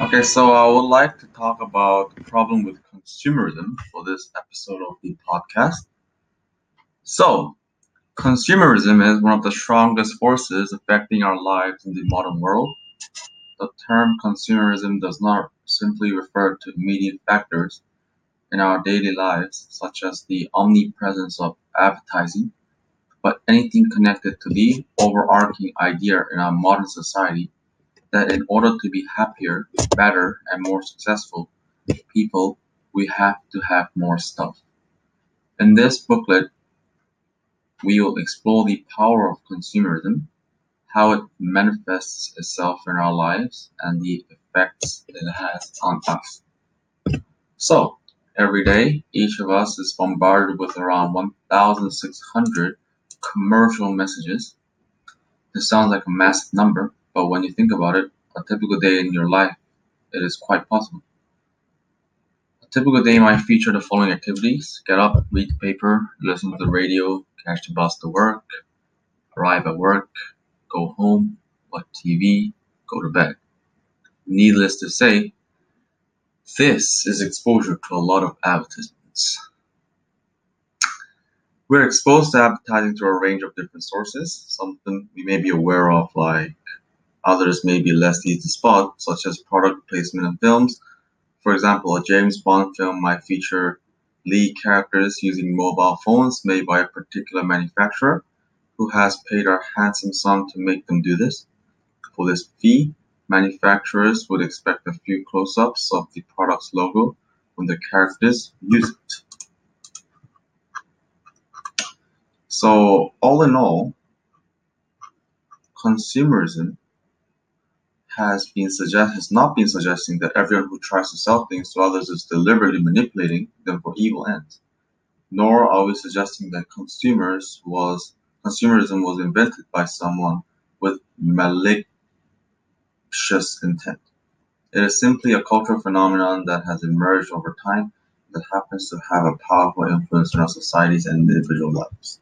Okay, so I would like to talk about the problem with consumerism for this episode of the podcast. So, consumerism is one of the strongest forces affecting our lives in the modern world. The term consumerism does not simply refer to immediate factors in our daily lives, such as the omnipresence of advertising, but anything connected to the overarching idea in our modern society that in order to be happier, better, and more successful people, we have to have more stuff. In this booklet, we will explore the power of consumerism, how it manifests itself in our lives, and the effects it has on us. So, every day, each of us is bombarded with around 1,600 commercial messages. This sounds like a massive number, but when you think about it, a typical day in your life, it is quite possible. A typical day might feature the following activities get up, read the paper, listen to the radio, catch the bus to work, arrive at work, go home, watch TV, go to bed. Needless to say, this is exposure to a lot of advertisements. We're exposed to advertising through a range of different sources. something we may be aware of, like Others may be less easy to spot, such as product placement in films. For example, a James Bond film might feature lead characters using mobile phones made by a particular manufacturer who has paid a handsome sum to make them do this. For this fee, manufacturers would expect a few close-ups of the product's logo when the characters use it. So, all in all, consumerism has been suggest has not been suggesting that everyone who tries to sell things to others is deliberately manipulating them for evil ends. Nor are we suggesting that consumers was consumerism was invented by someone with malicious intent. It is simply a cultural phenomenon that has emerged over time that happens to have a powerful influence on our societies and individual lives.